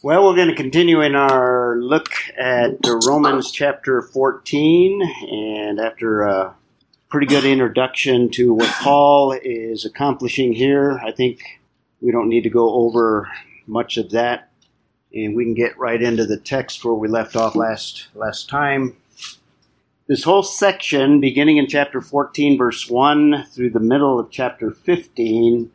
Well, we're going to continue in our look at Romans chapter 14, and after a pretty good introduction to what Paul is accomplishing here, I think we don't need to go over much of that, and we can get right into the text where we left off last last time. This whole section, beginning in chapter 14, verse 1 through the middle of chapter 15,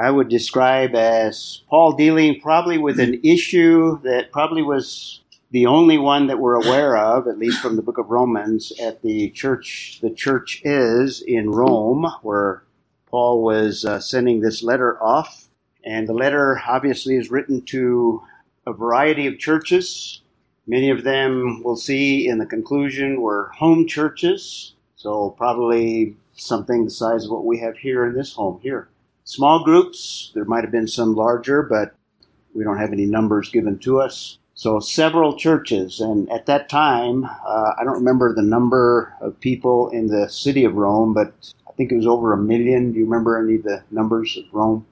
I would describe as Paul dealing probably with an issue that probably was the only one that we're aware of, at least from the book of Romans, at the church the church is in Rome, where Paul was uh, sending this letter off. And the letter obviously is written to a variety of churches. Many of them we'll see in the conclusion were home churches, so probably something the size of what we have here in this home here small groups. There might have been some larger, but we don't have any numbers given to us. So several churches, and at that time, uh, I don't remember the number of people in the city of Rome, but I think it was over a million. Do you remember any of the numbers of Rome?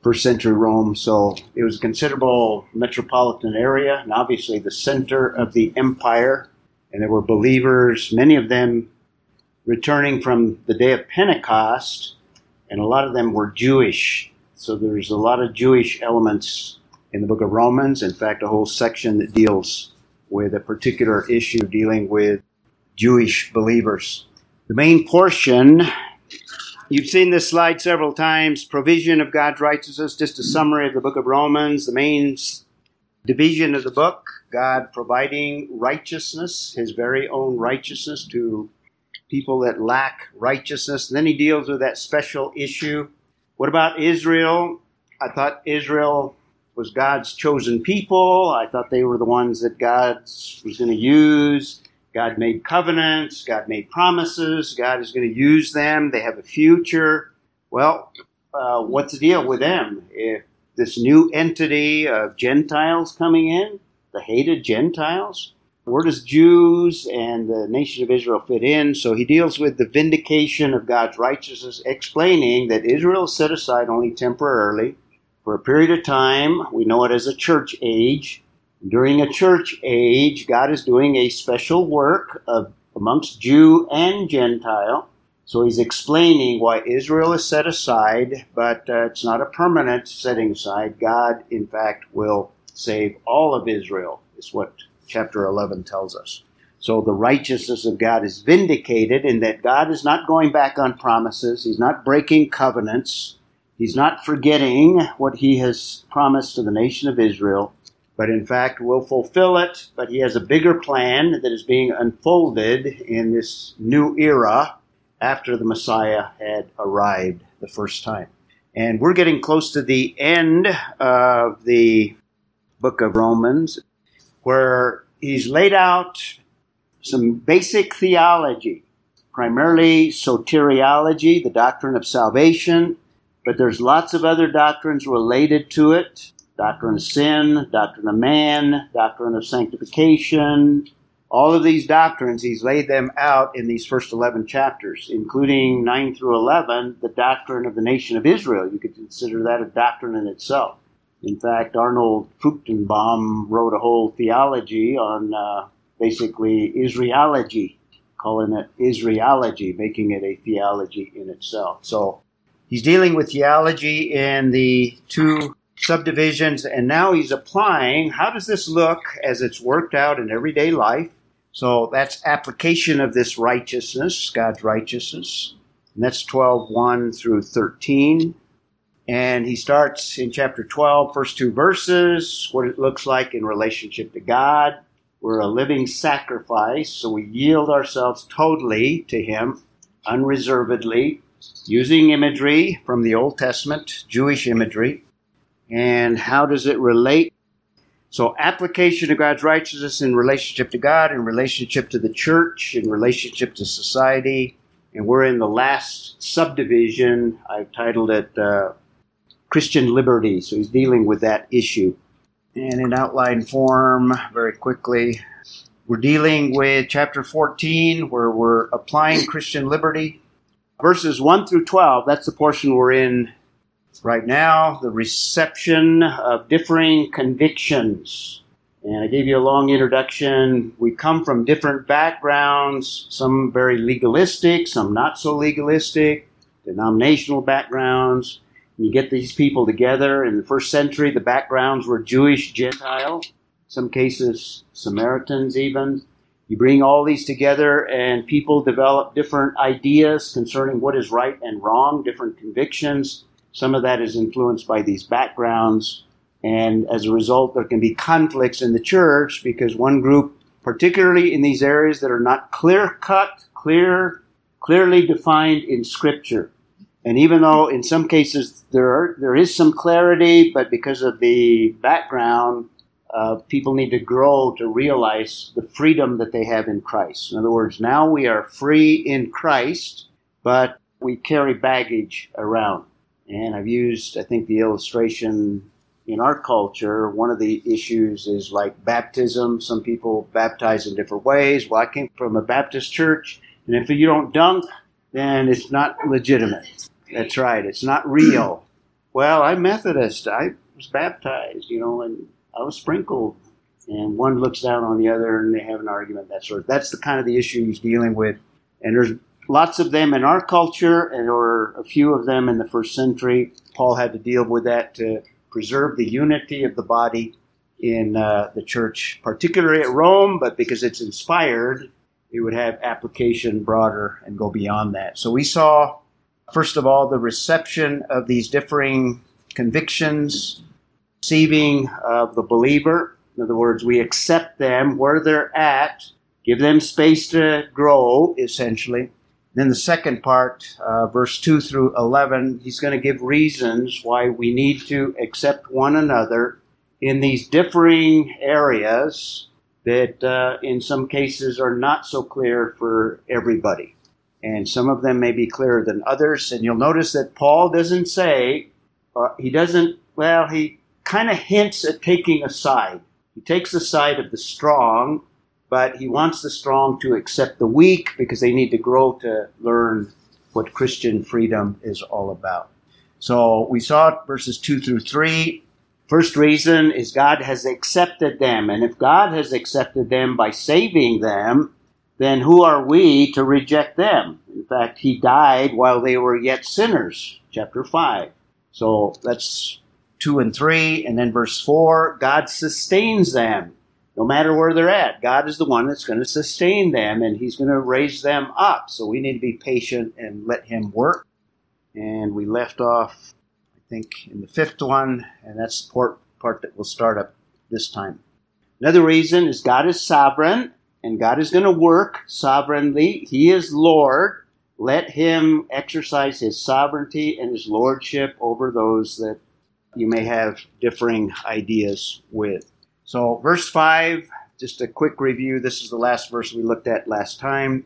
First century Rome. So it was a considerable metropolitan area, and obviously the center of the empire. And there were believers, many of them returning from the day of Pentecost and a lot of them were Jewish. So there's a lot of Jewish elements in the book of Romans. In fact, a whole section that deals with a particular issue dealing with Jewish believers. The main portion, you've seen this slide several times provision of God's righteousness, just a summary of the book of Romans. The main division of the book, God providing righteousness, his very own righteousness to people that lack righteousness. And then he deals with that special issue. What about Israel? I thought Israel was God's chosen people. I thought they were the ones that God was going to use. God made covenants. God made promises. God is going to use them. They have a future. Well, uh, what's the deal with them? If this new entity of Gentiles coming in, the hated Gentiles, where does Jews and the nation of Israel fit in? So he deals with the vindication of God's righteousness, explaining that Israel is set aside only temporarily for a period of time. We know it as a church age. During a church age, God is doing a special work of, amongst Jew and Gentile. So he's explaining why Israel is set aside, but uh, it's not a permanent setting aside. God, in fact, will save all of Israel, is what chapter 11 tells us. So the righteousness of God is vindicated in that God is not going back on promises. He's not breaking covenants. He's not forgetting what he has promised to the nation of Israel, but in fact will fulfill it. But he has a bigger plan that is being unfolded in this new era after the Messiah had arrived the first time. And we're getting close to the end of the book of Romans where he's laid out some basic theology, primarily soteriology, the doctrine of salvation, but there's lots of other doctrines related to it doctrine of sin, doctrine of man, doctrine of sanctification. All of these doctrines, he's laid them out in these first 11 chapters, including 9 through 11, the doctrine of the nation of Israel. You could consider that a doctrine in itself. In fact, Arnold Fruchtenbaum wrote a whole theology on uh, basically Israelology, calling it Israelology, making it a theology in itself. So he's dealing with theology in the two subdivisions, and now he's applying how does this look as it's worked out in everyday life? So that's application of this righteousness, God's righteousness. And that's 12 1 through 13. And he starts in chapter 12, first two verses, what it looks like in relationship to God. We're a living sacrifice, so we yield ourselves totally to Him, unreservedly, using imagery from the Old Testament, Jewish imagery. And how does it relate? So, application of God's righteousness in relationship to God, in relationship to the church, in relationship to society. And we're in the last subdivision. I've titled it uh, Christian liberty. So he's dealing with that issue. And in outline form, very quickly, we're dealing with chapter 14, where we're applying Christian liberty. Verses 1 through 12, that's the portion we're in right now the reception of differing convictions. And I gave you a long introduction. We come from different backgrounds, some very legalistic, some not so legalistic, denominational backgrounds. You get these people together. In the first century, the backgrounds were Jewish, Gentile, some cases Samaritans even. You bring all these together, and people develop different ideas concerning what is right and wrong, different convictions. Some of that is influenced by these backgrounds. And as a result, there can be conflicts in the church because one group, particularly in these areas that are not clear cut, clear, clearly defined in Scripture. And even though in some cases there are, there is some clarity, but because of the background, uh, people need to grow to realize the freedom that they have in Christ. In other words, now we are free in Christ, but we carry baggage around. And I've used, I think, the illustration in our culture. One of the issues is like baptism. Some people baptize in different ways. Well, I came from a Baptist church, and if you don't dunk, then it's not legitimate. That's right. It's not real. Well, I'm Methodist. I was baptized, you know, and I was sprinkled. And one looks down on the other, and they have an argument. That sort. Of, that's the kind of the issue he's dealing with. And there's lots of them in our culture, and or a few of them in the first century. Paul had to deal with that to preserve the unity of the body in uh, the church, particularly at Rome, but because it's inspired, it would have application broader and go beyond that. So we saw, first of all, the reception of these differing convictions, receiving of the believer. In other words, we accept them where they're at, give them space to grow, essentially. Then the second part, uh, verse 2 through 11, he's going to give reasons why we need to accept one another in these differing areas that uh, in some cases are not so clear for everybody. And some of them may be clearer than others. And you'll notice that Paul doesn't say, uh, he doesn't, well, he kind of hints at taking a side. He takes the side of the strong but he wants the strong to accept the weak because they need to grow to learn what Christian freedom is all about. So we saw verses 2 through 3. First reason is God has accepted them. And if God has accepted them by saving them, then who are we to reject them? In fact, he died while they were yet sinners, chapter 5. So that's 2 and 3. And then verse 4 God sustains them no matter where they're at. God is the one that's going to sustain them and He's going to raise them up. So we need to be patient and let Him work. And we left off, I think, in the fifth one, and that's the part, part that will start up this time. Another reason is God is sovereign and God is going to work sovereignly. He is Lord. Let Him exercise His sovereignty and His lordship over those that you may have differing ideas with. So, verse 5, just a quick review. This is the last verse we looked at last time.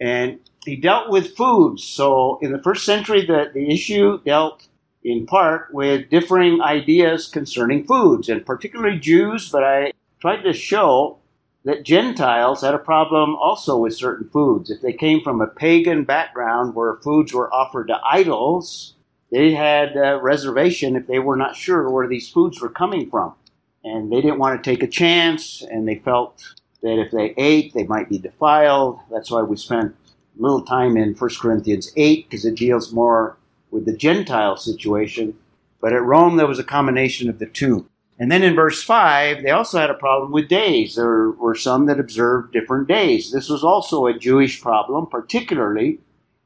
And he dealt with foods. So, in the first century, the, the issue dealt in part with differing ideas concerning foods, and particularly Jews, but I tried to show that Gentiles had a problem also with certain foods. If they came from a pagan background where foods were offered to idols, they had a reservation if they were not sure where these foods were coming from and they didn't want to take a chance, and they felt that if they ate, they might be defiled. That's why we spent a little time in 1 Corinthians 8, because it deals more with the Gentile situation. But at Rome, there was a combination of the two. And then in verse 5, they also had a problem with days. There were some that observed different days. This was also a Jewish problem, particularly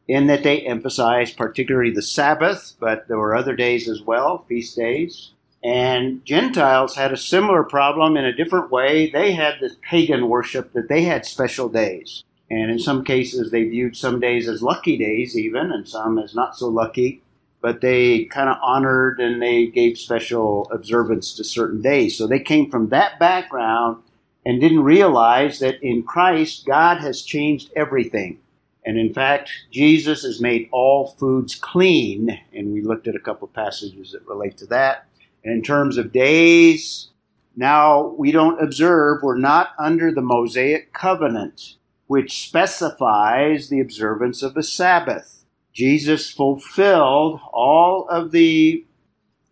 in that they emphasized particularly the Sabbath, but there were other days as well, feast days. And Gentiles had a similar problem in a different way. They had this pagan worship that they had special days. And in some cases, they viewed some days as lucky days, even, and some as not so lucky. But they kind of honored and they gave special observance to certain days. So they came from that background and didn't realize that in Christ, God has changed everything. And in fact, Jesus has made all foods clean. And we looked at a couple of passages that relate to that. And in terms of days, now we don't observe, we're not under the Mosaic covenant, which specifies the observance of the Sabbath. Jesus fulfilled all of the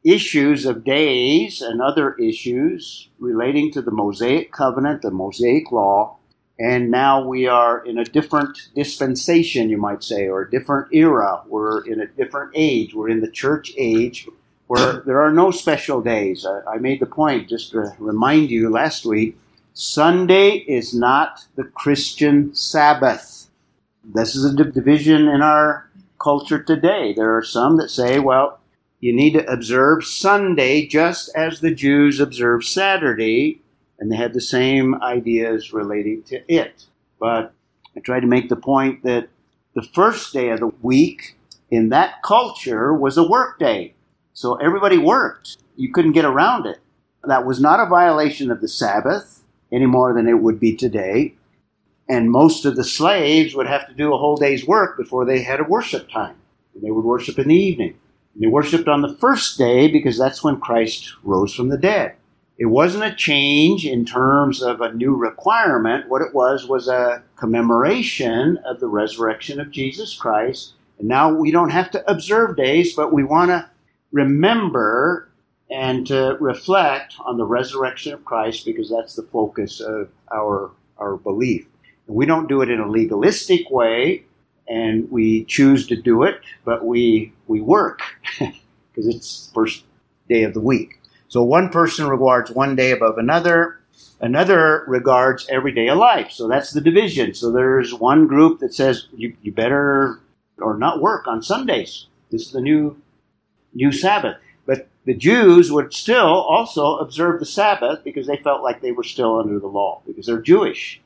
issues of days and other issues relating to the Mosaic covenant, the Mosaic law, and now we are in a different dispensation, you might say, or a different era. We're in a different age. We're in the church age where there are no special days. I, I made the point just to remind you last week Sunday is not the Christian Sabbath. This is a division in our culture today. There are some that say, well, you need to observe Sunday just as the Jews observe Saturday, and they had the same ideas relating to it. But I tried to make the point that the first day of the week in that culture was a work day. So everybody worked. You couldn't get around it. That was not a violation of the Sabbath any more than it would be today. And most of the slaves would have to do a whole day's work before they had a worship time. And they would worship in the evening. They worshiped on the first day because that's when Christ rose from the dead. It wasn't a change in terms of a new requirement. What it was was a commemoration of the resurrection of Jesus Christ. And now we don't have to observe days, but we want to remember and to reflect on the resurrection of Christ because that's the focus of our, our belief. We don't do it in a legalistic way and we choose to do it, but we we work because it's the first day of the week. So one person regards one day above another, another regards every day of life. So that's the division. So there's one group that says you, you better or not work on Sundays. This is the new new Sabbath. But the Jews would still also observe the Sabbath because they felt like they were still under the law because they're Jewish.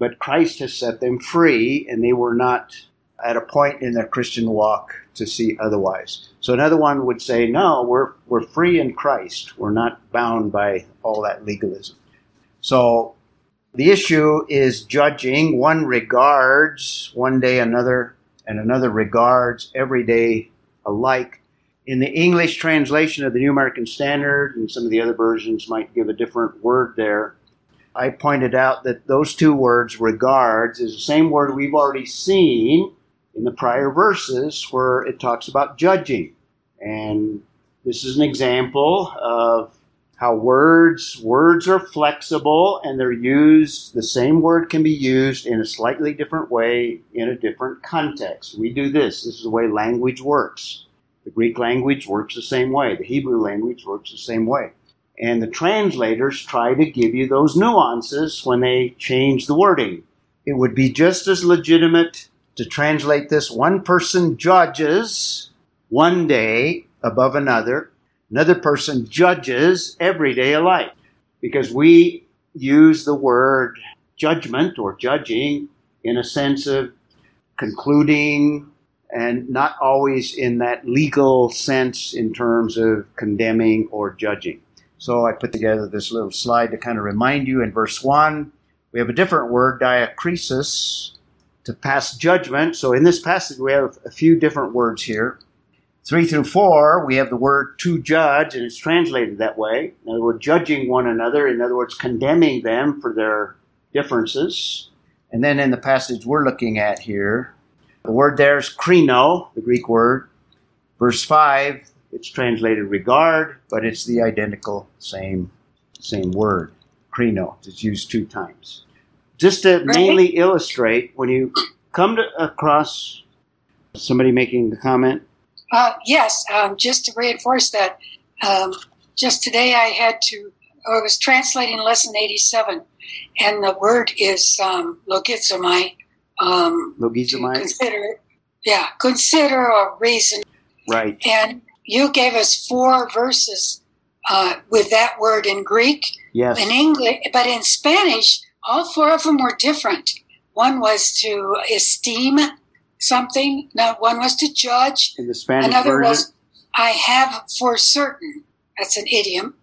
But Christ has set them free and they were not at a point in their Christian walk to see otherwise. So another one would say, no, we're, we're free in Christ. We're not bound by all that legalism. So the issue is judging. One regards one day another, and another regards every day alike. In the English translation of the New American Standard, and some of the other versions might give a different word there, I pointed out that those two words, regards, is the same word we've already seen in the prior verses where it talks about judging. And this is an example of how words words are flexible and they're used the same word can be used in a slightly different way in a different context. We do this. This is the way language works. The Greek language works the same way. The Hebrew language works the same way. And the translators try to give you those nuances when they change the wording. It would be just as legitimate to translate this, one person judges one day above another, another person judges every day alike. Because we use the word judgment or judging in a sense of concluding and not always in that legal sense in terms of condemning or judging. So I put together this little slide to kind of remind you in verse 1, we have a different word, diakrisis, to pass judgment. So in this passage, we have a few different words here. Three through four, we have the word to judge, and it's translated that way. In other words, judging one another, in other words, condemning them for their differences. And then in the passage we're looking at here, the word there is krino, the Greek word. Verse 5, it's translated regard, but it's the identical same, same word, krino. It's used two times just to right. mainly illustrate when you come to, across somebody making a comment. Uh, yes, um, just to reinforce that, um, just today I had to, I was translating lesson 87, and the word is um, logizomai. Um, logizomai? Consider, yeah, consider a reason. Right. And you gave us four verses uh, with that word in Greek. Yes. In English, but in Spanish, all four of them were different. One was to esteem something. No, one was to judge. In the Spanish Another version? was I have for certain. That's an idiom.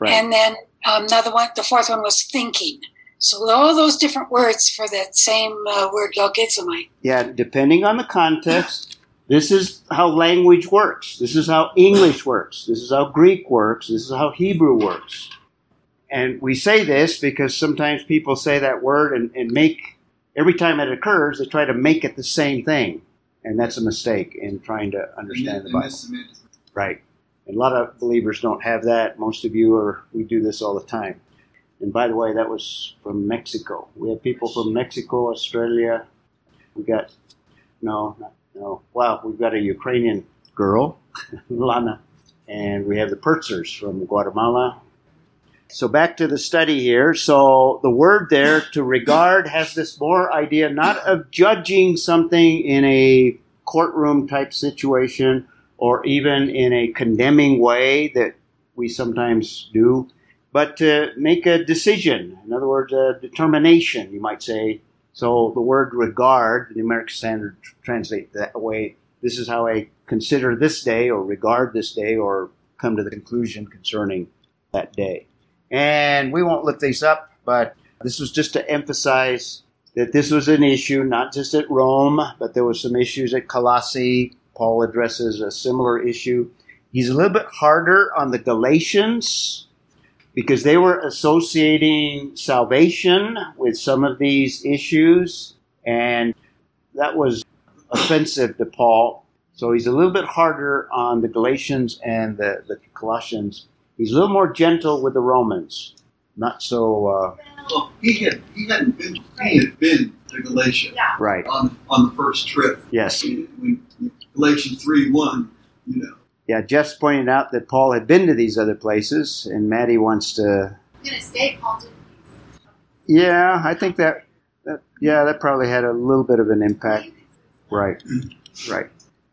Right. And then um, another one, the fourth one was thinking. So all those different words for that same uh, word, logizomai. Yeah, depending on the context, this is how language works. This is how English works. This is how Greek works. This is how Hebrew works. And we say this because sometimes people say that word and, and make, every time it occurs, they try to make it the same thing. And that's a mistake in trying to understand the Bible. Right. And a lot of believers don't have that. Most of you are, we do this all the time. And by the way, that was from Mexico. We have people from Mexico, Australia. We got, no, not, no. Wow, we've got a Ukrainian girl, Lana. And we have the Pertzers from Guatemala. So back to the study here. So the word there, to regard, has this more idea not of judging something in a courtroom type situation or even in a condemning way that we sometimes do, but to make a decision. In other words, a determination, you might say. So the word regard, the American Standard translate that way. This is how I consider this day or regard this day or come to the conclusion concerning that day. And we won't look these up, but this was just to emphasize that this was an issue, not just at Rome, but there were some issues at Colossae. Paul addresses a similar issue. He's a little bit harder on the Galatians because they were associating salvation with some of these issues, and that was offensive to Paul. So he's a little bit harder on the Galatians and the, the Colossians. He's a little more gentle with the Romans, not so. Uh, well, he had he hadn't been he had been to Galatia Yeah. right. on on the first trip. Yes. When Galatians three one, you know, Yeah. Jeff's pointed out that Paul had been to these other places, and Maddie wants to. I'm gonna say Paul did Yeah, I think that. that yeah, that probably had a little bit of an impact. Right. Right.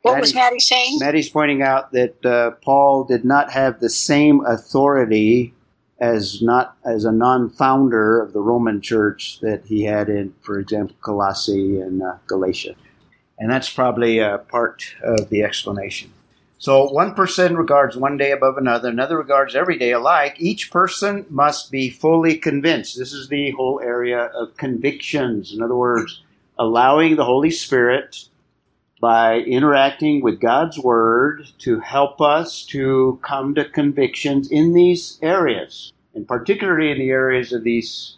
What was Maddie- Maddie saying? Maddie's pointing out that uh, Paul did not have the same authority as not as a non-founder of the Roman Church that he had in, for example, Colossae and uh, Galatia, and that's probably uh, part of the explanation. So one person regards one day above another, another regards every day alike. Each person must be fully convinced. This is the whole area of convictions. In other words, allowing the Holy Spirit by interacting with God's Word to help us to come to convictions in these areas, and particularly in the areas of these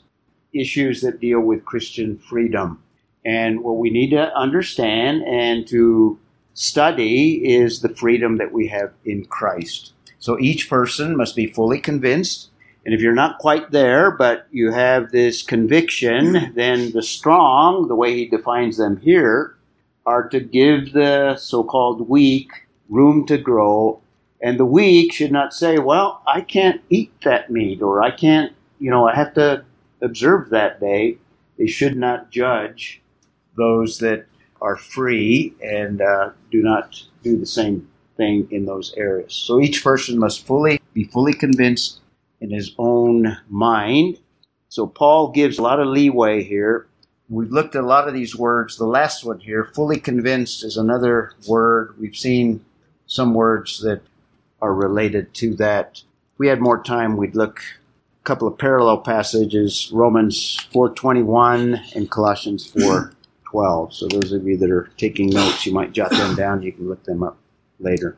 issues that deal with Christian freedom. And what we need to understand and to study is the freedom that we have in Christ. So each person must be fully convinced. And if you're not quite there, but you have this conviction, then the strong, the way he defines them here, are to give the so called weak room to grow. And the weak should not say, well, I can't eat that meat, or I can't, you know, I have to observe that day. They should not judge those that are free and uh, do not do the same thing in those areas. So each person must fully be fully convinced in his own mind. So Paul gives a lot of leeway here We've looked at a lot of these words. The last one here, fully convinced, is another word. We've seen some words that are related to that. If we had more time, we'd look a couple of parallel passages, Romans 4:21 and Colossians 4:12. So those of you that are taking notes, you might jot them down. You can look them up later.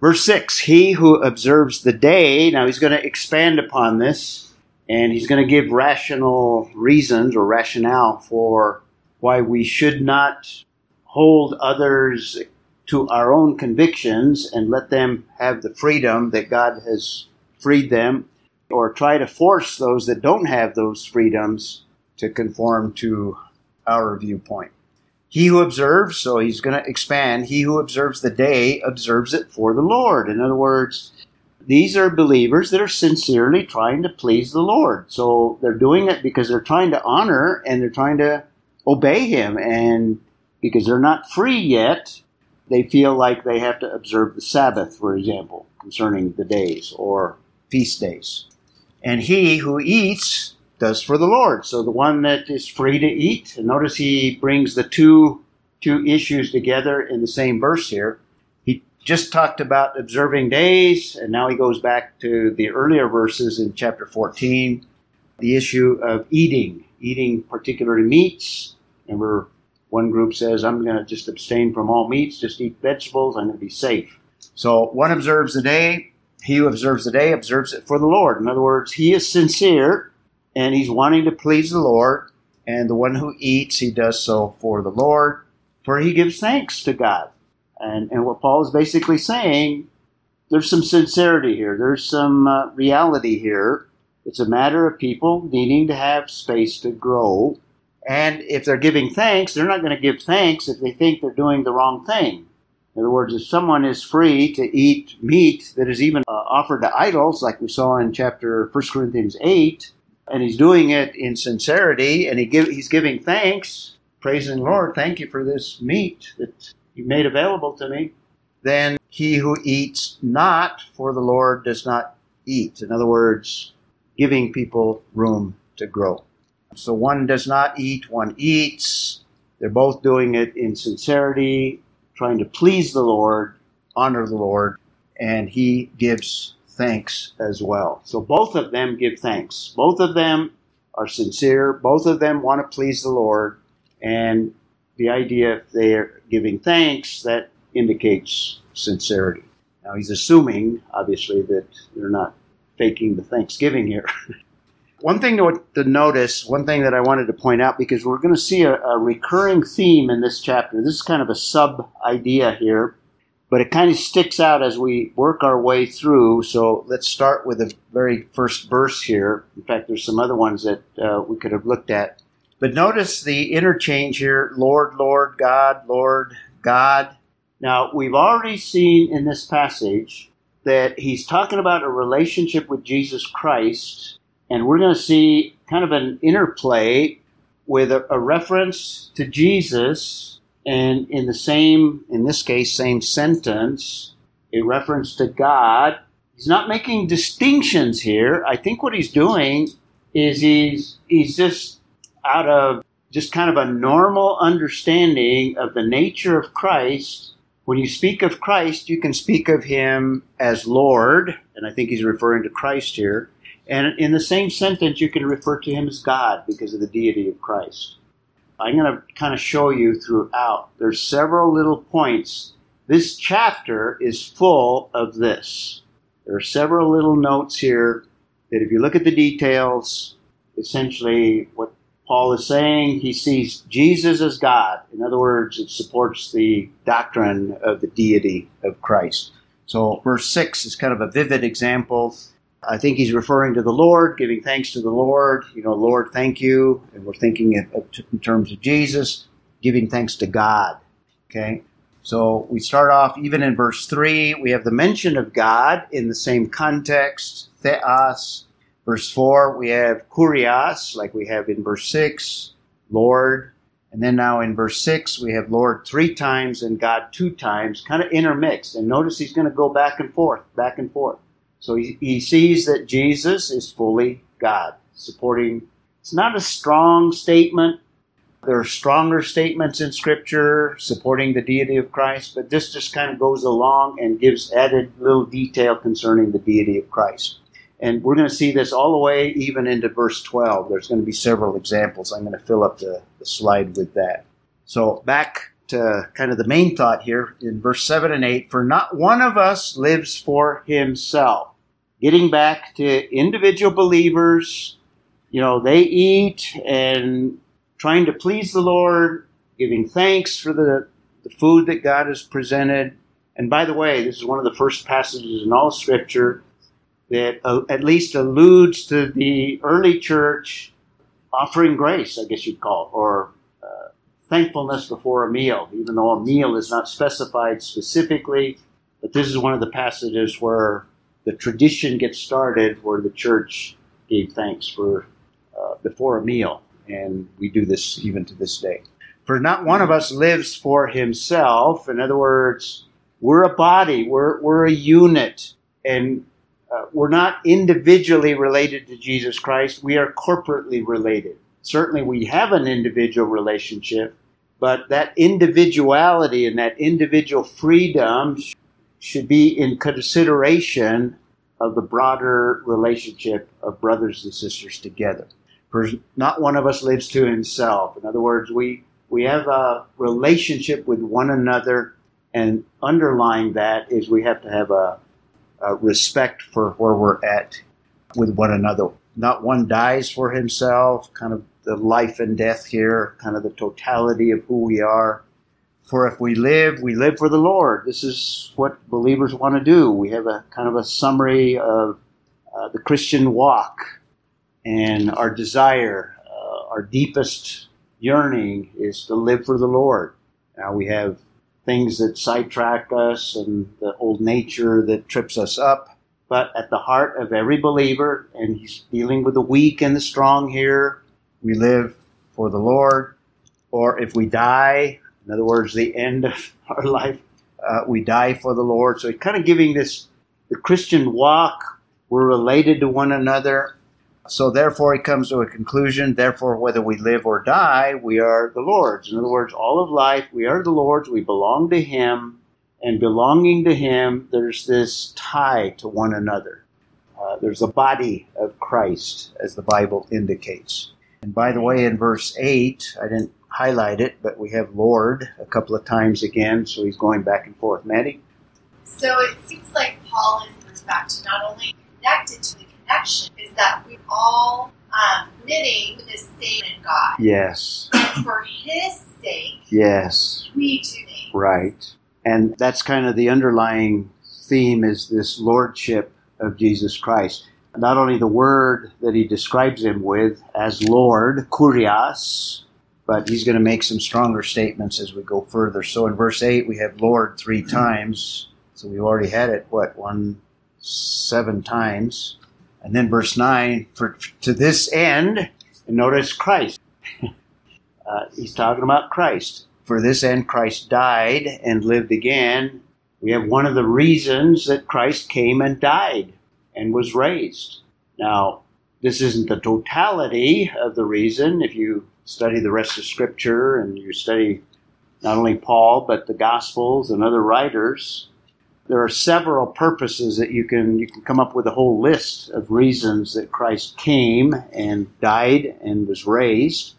Verse 6, he who observes the day, now he's going to expand upon this and he's going to give rational reasons or rationale for why we should not hold others to our own convictions and let them have the freedom that God has freed them, or try to force those that don't have those freedoms to conform to our viewpoint. He who observes, so he's going to expand, he who observes the day observes it for the Lord. In other words, these are believers that are sincerely trying to please the Lord. So they're doing it because they're trying to honor and they're trying to obey Him. And because they're not free yet, they feel like they have to observe the Sabbath, for example, concerning the days or feast days. And he who eats does for the Lord. So the one that is free to eat, notice he brings the two two issues together in the same verse here. He just talked about observing days, and now he goes back to the earlier verses in chapter 14, the issue of eating, eating particularly meats. Remember, one group says, I'm going to just abstain from all meats, just eat vegetables, I'm going to be safe. So one observes the day, he who observes the day observes it for the Lord. In other words, he is sincere and he's wanting to please the Lord, and the one who eats, he does so for the Lord, for he gives thanks to God. And, and what Paul is basically saying, there's some sincerity here. There's some uh, reality here. It's a matter of people needing to have space to grow. And if they're giving thanks, they're not going to give thanks if they think they're doing the wrong thing. In other words, if someone is free to eat meat that is even uh, offered to idols, like we saw in chapter 1 Corinthians 8, and he's doing it in sincerity and he give, he's giving thanks, praising the Lord, thank you for this meat that you made available to me, then he who eats not for the Lord does not eat. In other words, giving people room to grow. So one does not eat, one eats. They're both doing it in sincerity, trying to please the Lord, honor the Lord, and he gives thanks as well. So both of them give thanks. Both of them are sincere. Both of them want to please the Lord. And the idea if they're giving thanks, that indicates sincerity. Now he's assuming, obviously, that they're not faking the Thanksgiving here. one thing to, to, notice, one thing that I wanted to point out, because we're going to see a, a recurring theme in this chapter. This is kind of a sub idea here but it kind of sticks out as we work our way through. So let's start with the very first verse here. In fact, there's some other ones that uh, we could have looked at. But notice the interchange here Lord, Lord, God, Lord, God. Now, we've already seen in this passage that he's talking about a relationship with Jesus Christ, and we're going to see kind of an interplay with a, a reference to Jesus and in the same, in this case, same sentence, a reference to God. He's not making distinctions here. I think what he's doing is he's he's just out of just kind of a normal understanding of the nature of Christ. When you speak of Christ, you can speak of him as Lord, and I think he's referring to Christ here. And in the same sentence, you can refer to him as God because of the deity of Christ. I'm going to kind of show you throughout. There's several little points. This chapter is full of this. There are several little notes here that if you look at the details, essentially what Paul is saying, he sees Jesus as God. In other words, it supports the doctrine of the deity of Christ. So verse 6 is kind of a vivid example I think he's referring to the Lord, giving thanks to the Lord. You know, Lord, thank you. And we're thinking in terms of Jesus, giving thanks to God. Okay? So we start off even in verse 3, we have the mention of God in the same context, theos. Verse 4, we have kurios, like we have in verse 6, Lord. And then now in verse 6, we have Lord three times and God two times, kind of intermixed. And notice he's going to go back and forth, back and forth. So he, he sees that Jesus is fully God, supporting. It's not a strong statement. There are stronger statements in Scripture supporting the deity of Christ, but this just kind of goes along and gives added little detail concerning the deity of Christ. And we're going to see this all the way even into verse 12. There's going to be several examples. I'm going to fill up the, the slide with that. So back to kind of the main thought here in verse 7 and 8 For not one of us lives for himself getting back to individual believers. You know, they eat and trying to please the Lord, giving thanks for the, the food that God has presented. And by the way, this is one of the first passages in all Scripture that uh, at least alludes to the early church offering grace, I guess you'd call it, or uh, thankfulness before a meal, even though a meal is not specified specifically. But this is one of the passages where the tradition gets started where the church gave thanks for uh, before a meal, and we do this even to this day. For not one of us lives for himself. In other words, we're a body, we're, we're a unit, and uh, we're not individually related to Jesus Christ. We are corporately related. Certainly, we have an individual relationship, but that individuality and that individual freedom should be in consideration of the broader relationship of brothers and sisters together. For not one of us lives to himself. In other words, we, we have a relationship with one another, and underlying that is we have to have a, a respect for where we're at with one another. Not one dies for himself, kind of the life and death here, kind of the totality of who we are. For if we live, we live for the Lord. This is what believers want to do. We have a kind of a summary of uh, the Christian walk and our desire, uh, our deepest yearning is to live for the Lord. Now we have things that sidetrack us and the old nature that trips us up. But at the heart of every believer, and he's dealing with the weak and the strong here, we live for the Lord. Or if we die, in other words, the end of our life, uh, we die for the Lord. So he's kind of giving this the Christian walk. We're related to one another. So therefore, he comes to a conclusion. Therefore, whether we live or die, we are the Lord's. In other words, all of life, we are the Lord's. We belong to Him, and belonging to Him, there's this tie to one another. Uh, there's a body of Christ, as the Bible indicates. And by the way, in verse eight, I didn't highlight it, but we have Lord a couple of times again, so he's going back and forth. Maddie. So it seems like Paul is in fact to not only connected to the connection is that we all um, knitting the same in God. Yes. And for His sake, yes, we do things. Right. And that's kind of the underlying theme is this lordship of Jesus Christ. Not only the word that he describes him with as Lord, kurios, but he's going to make some stronger statements as we go further. So in verse 8, we have Lord three times. So we've already had it, what, one, seven times. And then verse 9, for to this end, and notice Christ. uh, he's talking about Christ. For this end, Christ died and lived again. We have one of the reasons that Christ came and died and was raised. Now, this isn't the totality of the reason. If you study the rest of Scripture and you study not only Paul, but the Gospels and other writers, there are several purposes that you can you can come up with a whole list of reasons that Christ came and died and was raised.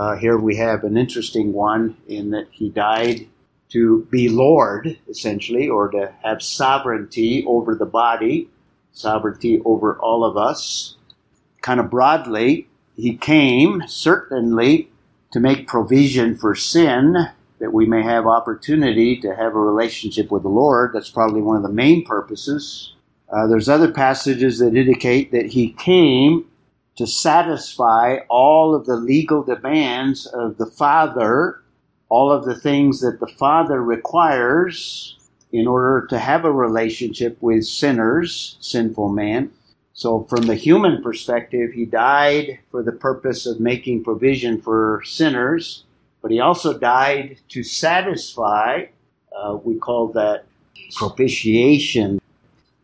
Uh, here we have an interesting one in that he died to be Lord, essentially, or to have sovereignty over the body, sovereignty over all of us. Kind of broadly, he came certainly to make provision for sin that we may have opportunity to have a relationship with the Lord. That's probably one of the main purposes. Uh, there's other passages that indicate that he came to satisfy all of the legal demands of the Father, all of the things that the Father requires in order to have a relationship with sinners, sinful man. So, from the human perspective, he died for the purpose of making provision for sinners but he also died to satisfy, uh, we call that propitiation.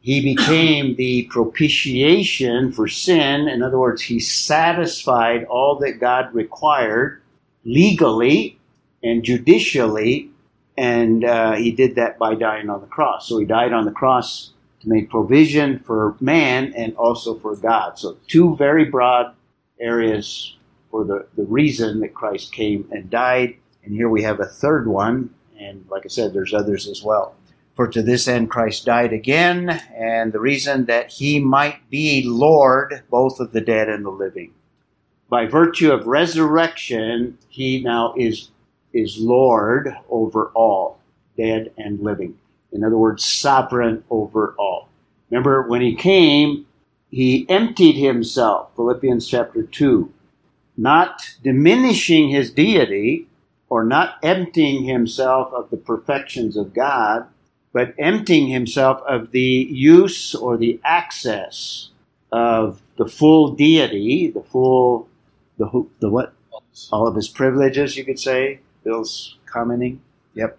He became the propitiation for sin. In other words, he satisfied all that God required legally and judicially, and uh, he did that by dying on the cross. So he died on the cross to make provision for man and also for God. So, two very broad areas for the, the reason that Christ came and died. And here we have a third one, and like I said, there's others as well. For to this end Christ died again, and the reason that he might be Lord both of the dead and the living. By virtue of resurrection, he now is, is Lord over all, dead and living. In other words, sovereign over all. Remember, when he came, he emptied himself, Philippians chapter 2 not diminishing his deity or not emptying himself of the perfections of God, but emptying himself of the use or the access of the full deity, the full, the, the what? All of his privileges, you could say. Bill's commenting. Yep.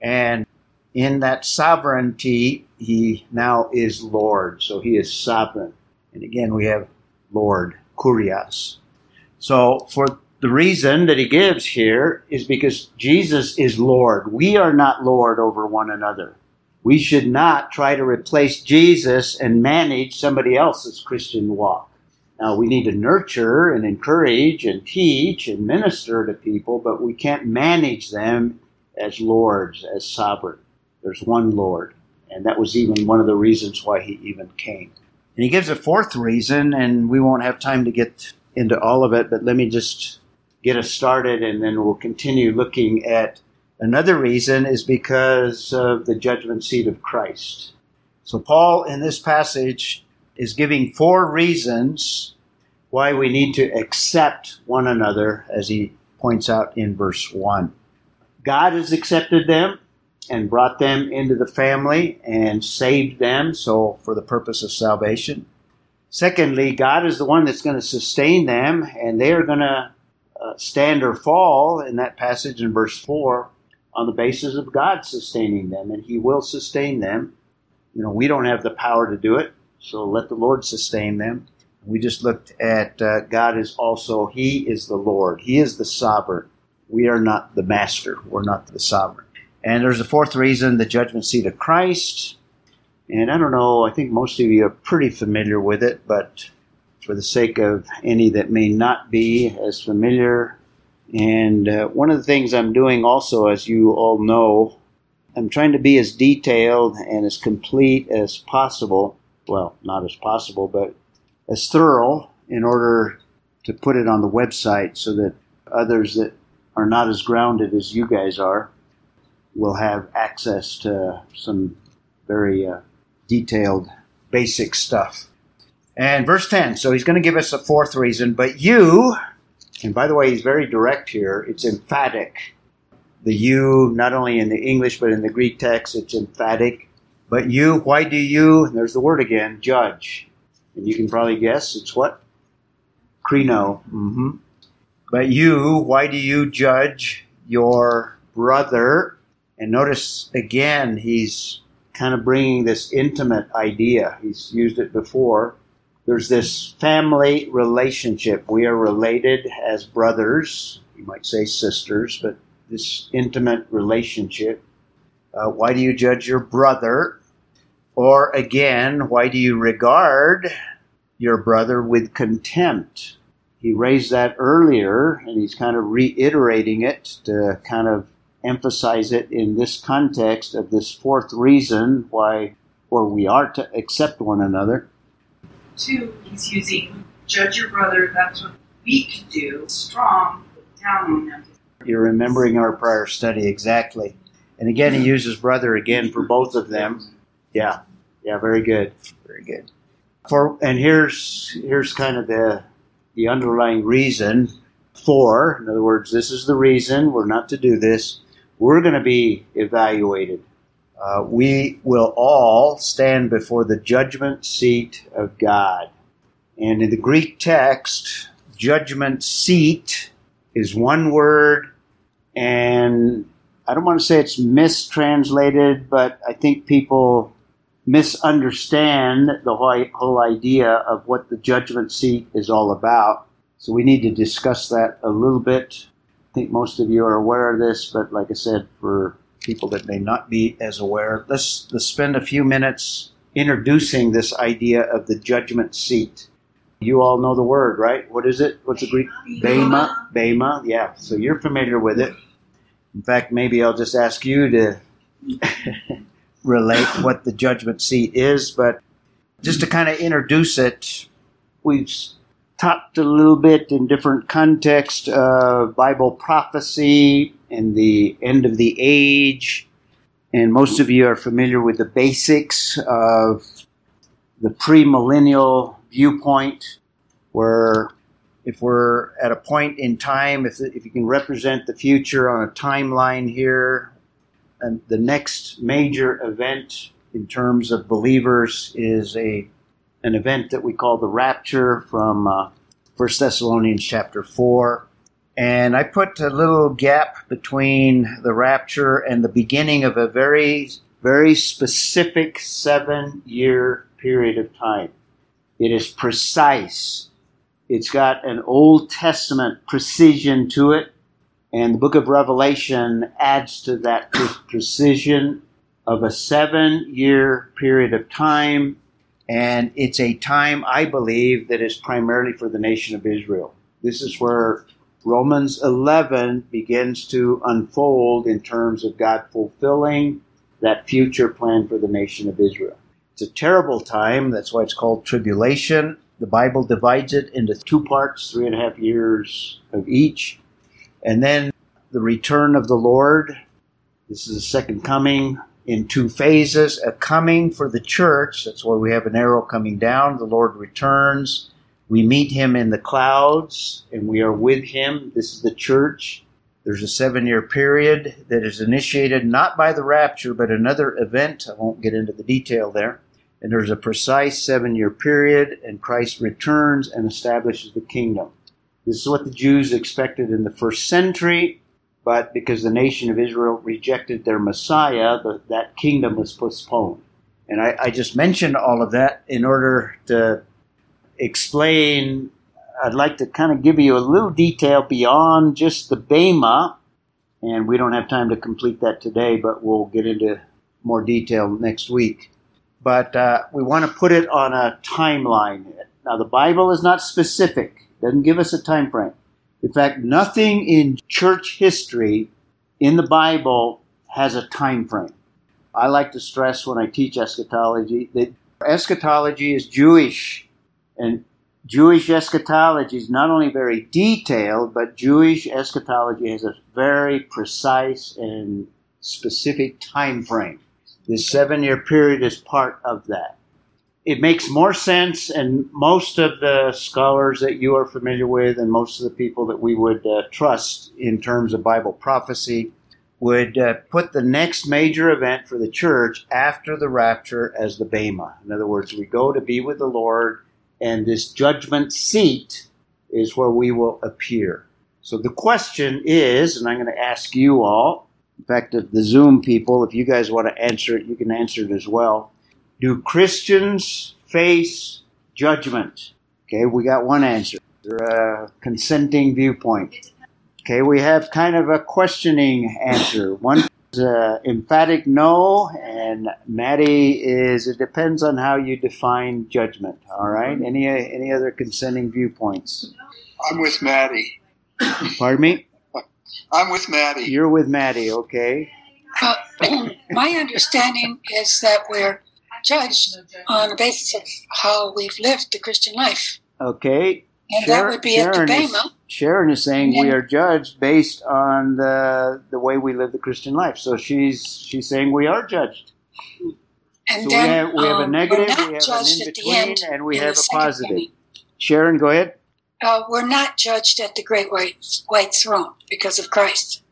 And in that sovereignty, he now is Lord. So he is sovereign. And again, we have Lord, Kurios. So, for the reason that he gives here is because Jesus is Lord. We are not Lord over one another. We should not try to replace Jesus and manage somebody else's Christian walk. Now, we need to nurture and encourage and teach and minister to people, but we can't manage them as lords, as sovereign. There's one Lord. And that was even one of the reasons why he even came. And he gives a fourth reason, and we won't have time to get into all of it, but let me just get us started and then we'll continue looking at Another reason is because of the judgment seat of Christ. So, Paul in this passage is giving four reasons why we need to accept one another, as he points out in verse 1. God has accepted them and brought them into the family and saved them, so for the purpose of salvation. Secondly, God is the one that's going to sustain them, and they are going to uh, stand or fall in that passage in verse 4 on the basis of God sustaining them, and He will sustain them. You know, we don't have the power to do it, so let the Lord sustain them. We just looked at uh, God is also, He is the Lord, He is the sovereign. We are not the master, we're not the sovereign. And there's a fourth reason the judgment seat of Christ. And I don't know, I think most of you are pretty familiar with it, but for the sake of any that may not be as familiar, and uh, one of the things I'm doing also, as you all know, I'm trying to be as detailed and as complete as possible. Well, not as possible, but as thorough in order to put it on the website so that others that are not as grounded as you guys are will have access to some very uh, detailed, basic stuff. And verse 10, so he's going to give us a fourth reason, but you, and by the way, he's very direct here, it's emphatic. The you, not only in the English but in the Greek text, it's emphatic. But you, why do you, and there's the word again, judge. And you can probably guess it's what? Krino. Mm-hmm. But you, why do you judge your brother? And notice again, he's kind of bringing this intimate idea. He's used it before. There's this family relationship. We are related as brothers. You might say sisters, but this intimate relationship. Uh, why do you judge your brother? Or again, why do you regard your brother with contempt? He raised that earlier, and he's kind of reiterating it to kind of emphasize it in this context of this fourth reason why, or we are to accept one another. Two, he's using judge your brother, that's what we can do, strong, down on them. You're remembering our prior study exactly. And again, he uses brother again for both of them. Yeah, yeah, very good, very good. For and here's here's kind of the the underlying reason for. In other words, this is the reason we're not to do this. We're going to be evaluated. Uh, we will all stand before the judgment seat of God. And in the Greek text, judgment seat is one word, and I don't want to say it's mistranslated, but I think people misunderstand the whole, whole idea of what the judgment seat is all about. So we need to discuss that a little bit. I think most of you are aware of this, but like I said, for people that may not be as aware, let's, let's spend a few minutes introducing this idea of the judgment seat. You all know the word, right? What is it? What's the Greek? Bema. Bema. Yeah. So you're familiar with it. In fact, maybe I'll just ask you to relate what the judgment seat is, but just to kind of introduce it, we've talked a little bit in different contexts of uh, Bible prophecy and the end of the age. And most of you are familiar with the basics of the premillennial viewpoint, where if we're at a point in time, if, if you can represent the future on a timeline here, and the next major event in terms of believers is a an event that we call the rapture from uh, 1 Thessalonians chapter 4. And I put a little gap between the rapture and the beginning of a very, very specific seven year period of time. It is precise. It's got an Old Testament precision to it. And the book of Revelation adds to that precision of a seven year period of time. And it's a time, I believe, that is primarily for the nation of Israel. This is where Romans 11 begins to unfold in terms of God fulfilling that future plan for the nation of Israel. It's a terrible time. That's why it's called tribulation. The Bible divides it into two parts, three and a half years of each and then the return of the Lord This is the second coming in two phases a coming for the church. That's why we have an arrow coming down. The Lord returns. We meet him in the clouds and we are with him. This is the church. There's a seven year period that is initiated not by the rapture, but another event. I won't get into the detail there. And there's a precise seven year period, and Christ returns and establishes the kingdom. This is what the Jews expected in the first century, but because the nation of Israel rejected their Messiah, the, that kingdom was postponed. And I, I just mentioned all of that in order to explain. I'd like to kind of give you a little detail beyond just the Bema, and we don't have time to complete that today, but we'll get into more detail next week. But uh, we want to put it on a timeline. Now, the Bible is not specific; doesn't give us a time frame. In fact, nothing in church history in the Bible has a time frame. I like to stress when I teach eschatology that eschatology is Jewish, and Jewish eschatology is not only very detailed, but Jewish eschatology has a very precise and specific time frame. This seven year period is part of that. It makes more sense, and most of the scholars that you are familiar with, and most of the people that we would uh, trust in terms of Bible prophecy, would uh, put the next major event for the church after the rapture as the Bema. In other words, we go to be with the Lord, and this judgment seat is where we will appear. So the question is, and I'm going to ask you all, in fact, the Zoom people, if you guys want to answer it, you can answer it as well. Do Christians face judgment? Okay, we got one answer. A uh, consenting viewpoint. Okay, we have kind of a questioning answer. One is a emphatic no, and Maddie is it depends on how you define judgment. All right. Any any other consenting viewpoints? I'm with Maddie. Pardon me. I'm with Maddie. You're with Maddie. Okay. Uh, my understanding is that we're judged on the basis of how we've lived the Christian life. Okay. And Sharon- that would be at Sharon is- Bema. Sharon is saying And we are judged based on the the way we live the Christian life. So she's she's saying we are judged. And So we then have- we have a um, negative, we're not we have an at in-between, end and we have a positive. coming. Sharon, go ahead. Uh, we're not judged at the great white, white throne because of Christ.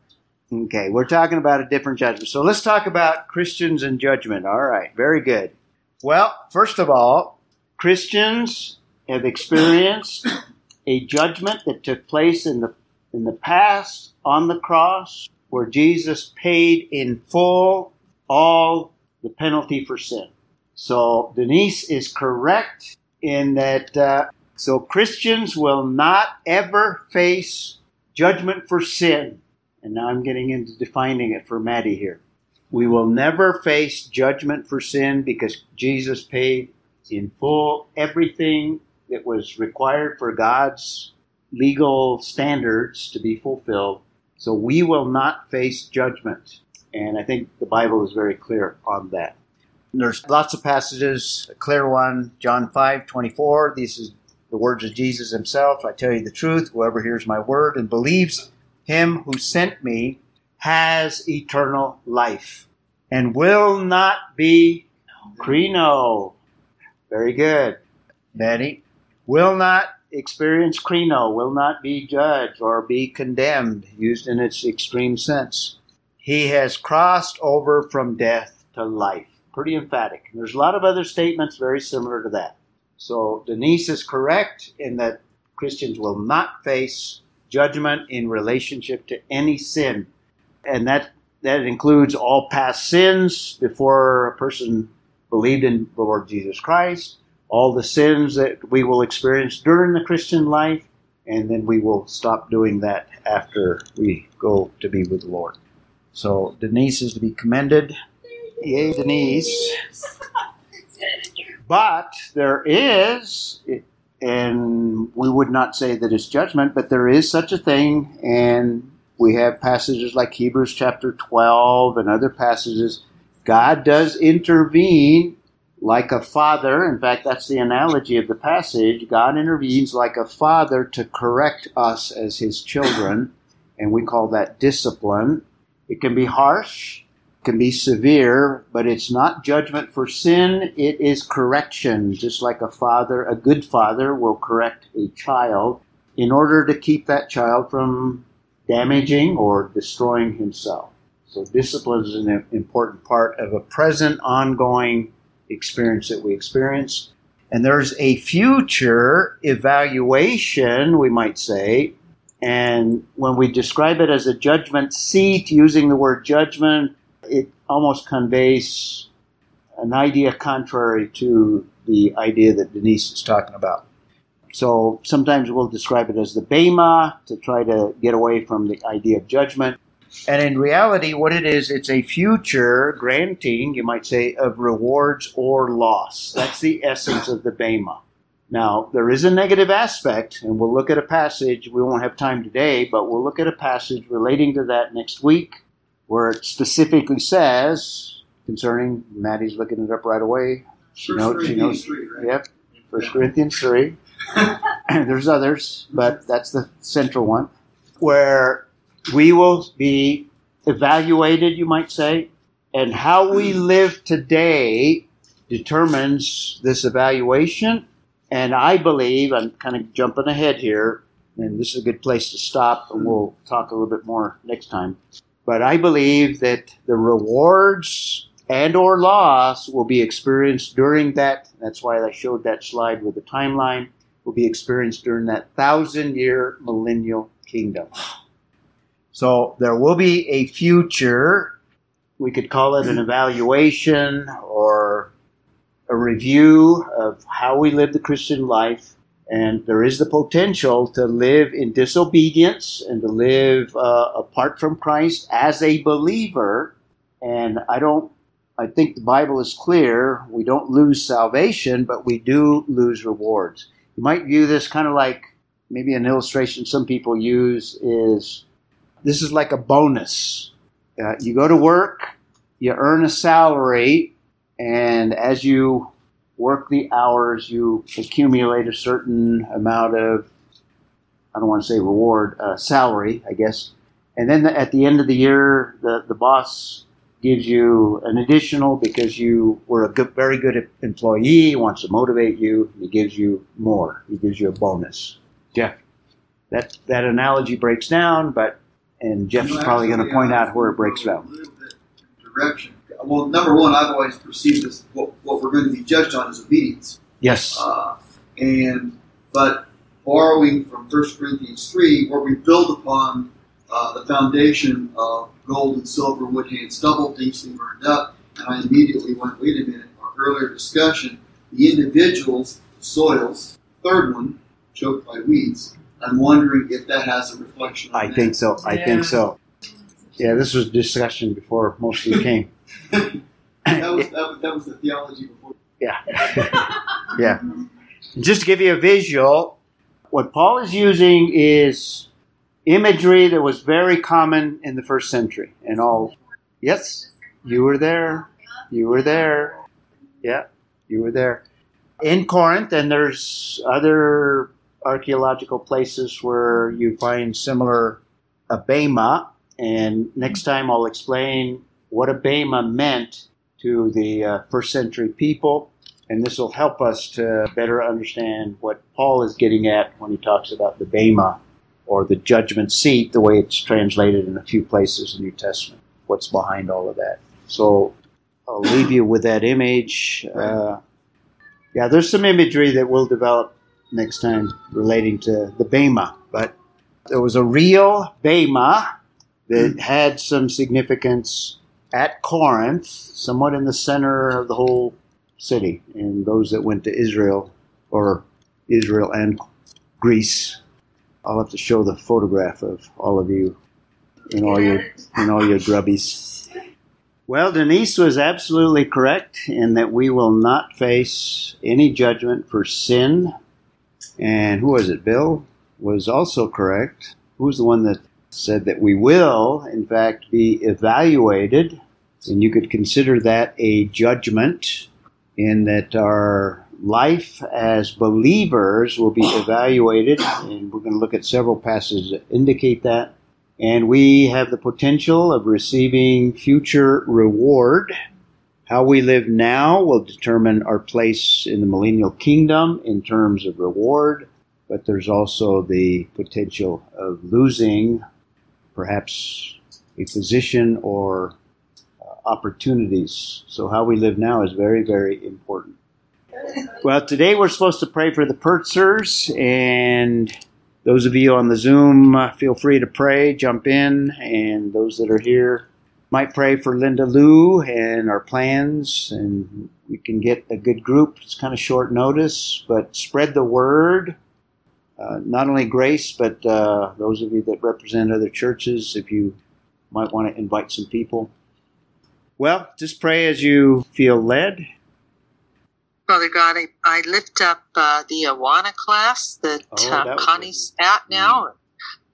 Okay, we're talking about a different judgment. So let's talk about Christians and judgment. All right, very good. Well, first of all, Christians have experienced a judgment that took place in the in the past on the cross where Jesus paid in full all the penalty for sin. So Denise is correct in that uh, so Christians will not ever face judgment for sin. And now I'm getting into defining it for Maddie here. We will never face judgment for sin because Jesus paid in full everything that was required for God's legal standards to be fulfilled. So we will not face judgment. And I think the Bible is very clear on that. There's lots of passages, a clear one, John 5 24. This is the words of Jesus himself. I tell you the truth, whoever hears my word and believes him who sent me has eternal life and will not be krino. Very good. Betty. Will not experience krino, will not be judged or be condemned, used in its extreme sense. He has crossed over from death to life. Pretty emphatic. There's a lot of other statements very similar to that. So Denise is correct in that Christians will not face judgment in relationship to any sin. And that that includes all past sins before a person believed in the Lord Jesus Christ, all the sins that we will experience during the Christian life, and then we will stop doing that after we go to be with the Lord. So Denise is to be commended. Yay, Denise. But there is, and we would not say that it's judgment, but there is such a thing, and we have passages like Hebrews chapter 12 and other passages. God does intervene like a father. In fact, that's the analogy of the passage. God intervenes like a father to correct us as his children, and we call that discipline. It can be harsh, can be severe, but it's not judgment for sin, it is correction, just like a father, a good father will correct a child in order to keep that child from damaging or destroying himself. So discipline is an important part of a present, ongoing experience that we experience. And there's a future evaluation, we might say. And when we describe it as a judgment seat, using the word judgment, it almost conveys an idea contrary to the idea that Denise is talking about. So sometimes we'll describe it as the Bema to try to get away from the idea of judgment. And in reality, what it is, it's a future granting, you might say, of rewards or loss. That's the essence of the Bema. Now, there is a negative aspect, and we'll look at a passage. We won't have time today, but we'll look at a passage relating to that next week where it specifically says concerning, Maddie's looking it up right away. She First knows, she knows. 3, right? Yep, First Corinthians 3. There's others, but that's the central one, where we will be evaluated, you might say, and how we live today determines this evaluation. And I believe, I'm kind of jumping ahead here, and this is a good place to stop, and we'll talk a little bit more next time. But I believe that the rewards and or loss will be experienced during that. That's why I showed that slide with the timeline. Will be experienced during that thousand year millennial kingdom. So there will be a future. We could call it an evaluation or a review of how we live the Christian life. And there is the potential to live in disobedience and to live uh, apart from Christ as a believer. And I don't, I think the Bible is clear. We don't lose salvation, but we do lose rewards. You might view this kind of like maybe an illustration some people use is this is like a bonus. Uh, you go to work, you earn a salary, and as you work the hours, you accumulate a certain amount of, I don't want to say reward, uh, salary, I guess. And then at the end of the year, the, the boss gives you an additional because you were a good, very good employee, he wants to motivate you, he gives you more. He gives you a bonus. Yeah. that, that analogy breaks down, but, and Jeff's No, probably going to point out where it breaks down. Direction. Well, number one, I've always perceived this what, what we're going to be judged on is obedience. Yes. Uh, and but borrowing from 1 Corinthians 3, where we build upon uh, the foundation of gold and silver, wood, hay, and stubble, deeply burned up, and I immediately went, wait a minute, our earlier discussion, the individuals, soils, third one, choked by weeds. I'm wondering if that has a reflection on I that. think so. I Yeah. think so. Yeah, this was discussion before most of you came. that, was, that, that was the theology before. Yeah. yeah. Just to give you a visual, what Paul is using is imagery that was very common in the first century. And all, yes, you were there. You were there. Yeah, you were there. In Corinth, and there's other archaeological places where you find similar abema. And next time I'll explain what abema meant to the uh, first century people. And this will help us to better understand what Paul is getting at when he talks about the bema or the judgment seat, the way it's translated in a few places in the New Testament. What's behind all of that? So I'll leave you with that image. Uh, yeah, there's some imagery that we'll develop next time relating to the bema, but there was a real bema that hmm. had some significance at Corinth, somewhat in the center of the whole city, and those that went to Israel or Israel and Greece. I'll have to show the photograph of all of you in all your in all your grubbies. Well, Denise was absolutely correct in that we will not face any judgment for sin. And who was it? Bill was also correct. Who was the one that said that we will, in fact, be evaluated? And you could consider that a judgment in that our life as believers will be evaluated. And we're going to look at several passages that indicate that. and we have the potential of receiving future reward. How we live now will determine our place in the millennial kingdom in terms of reward, but there's also the potential of losing perhaps a position or uh, opportunities. So, how we live now is very, very important. Well, today we're supposed to pray for the Pertzers, and those of you on the Zoom, uh, feel free to pray, jump in, and those that are here might pray for Linda Lou and our plans, and we can get a good group. It's kind of short notice, but spread the word. Uh, not only Grace, but uh, those of you that represent other churches, if you might want to invite some people. Well, just pray as you feel led. Father God, I, I lift up uh, the Awana class that, Oh, uh, that was Connie's at now.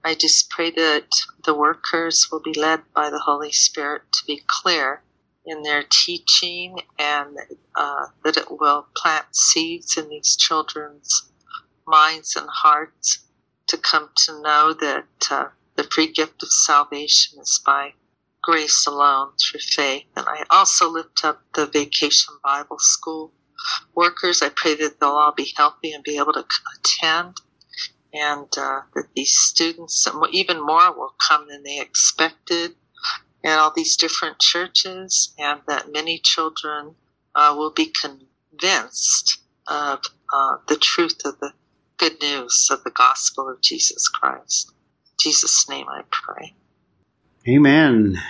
I just pray that the workers will be led by the Holy Spirit to be clear in their teaching and uh, that it will plant seeds in these children's minds and hearts to come to know that uh, the free gift of salvation is by grace alone through faith. And I also lift up the Vacation Bible School workers. I pray that they'll all be healthy and be able to attend, and uh, that these students, even more, will come than they expected and all these different churches, and that many children uh, will be convinced of uh, the truth of the good news of the gospel of Jesus Christ. In Jesus' name I pray. Amen.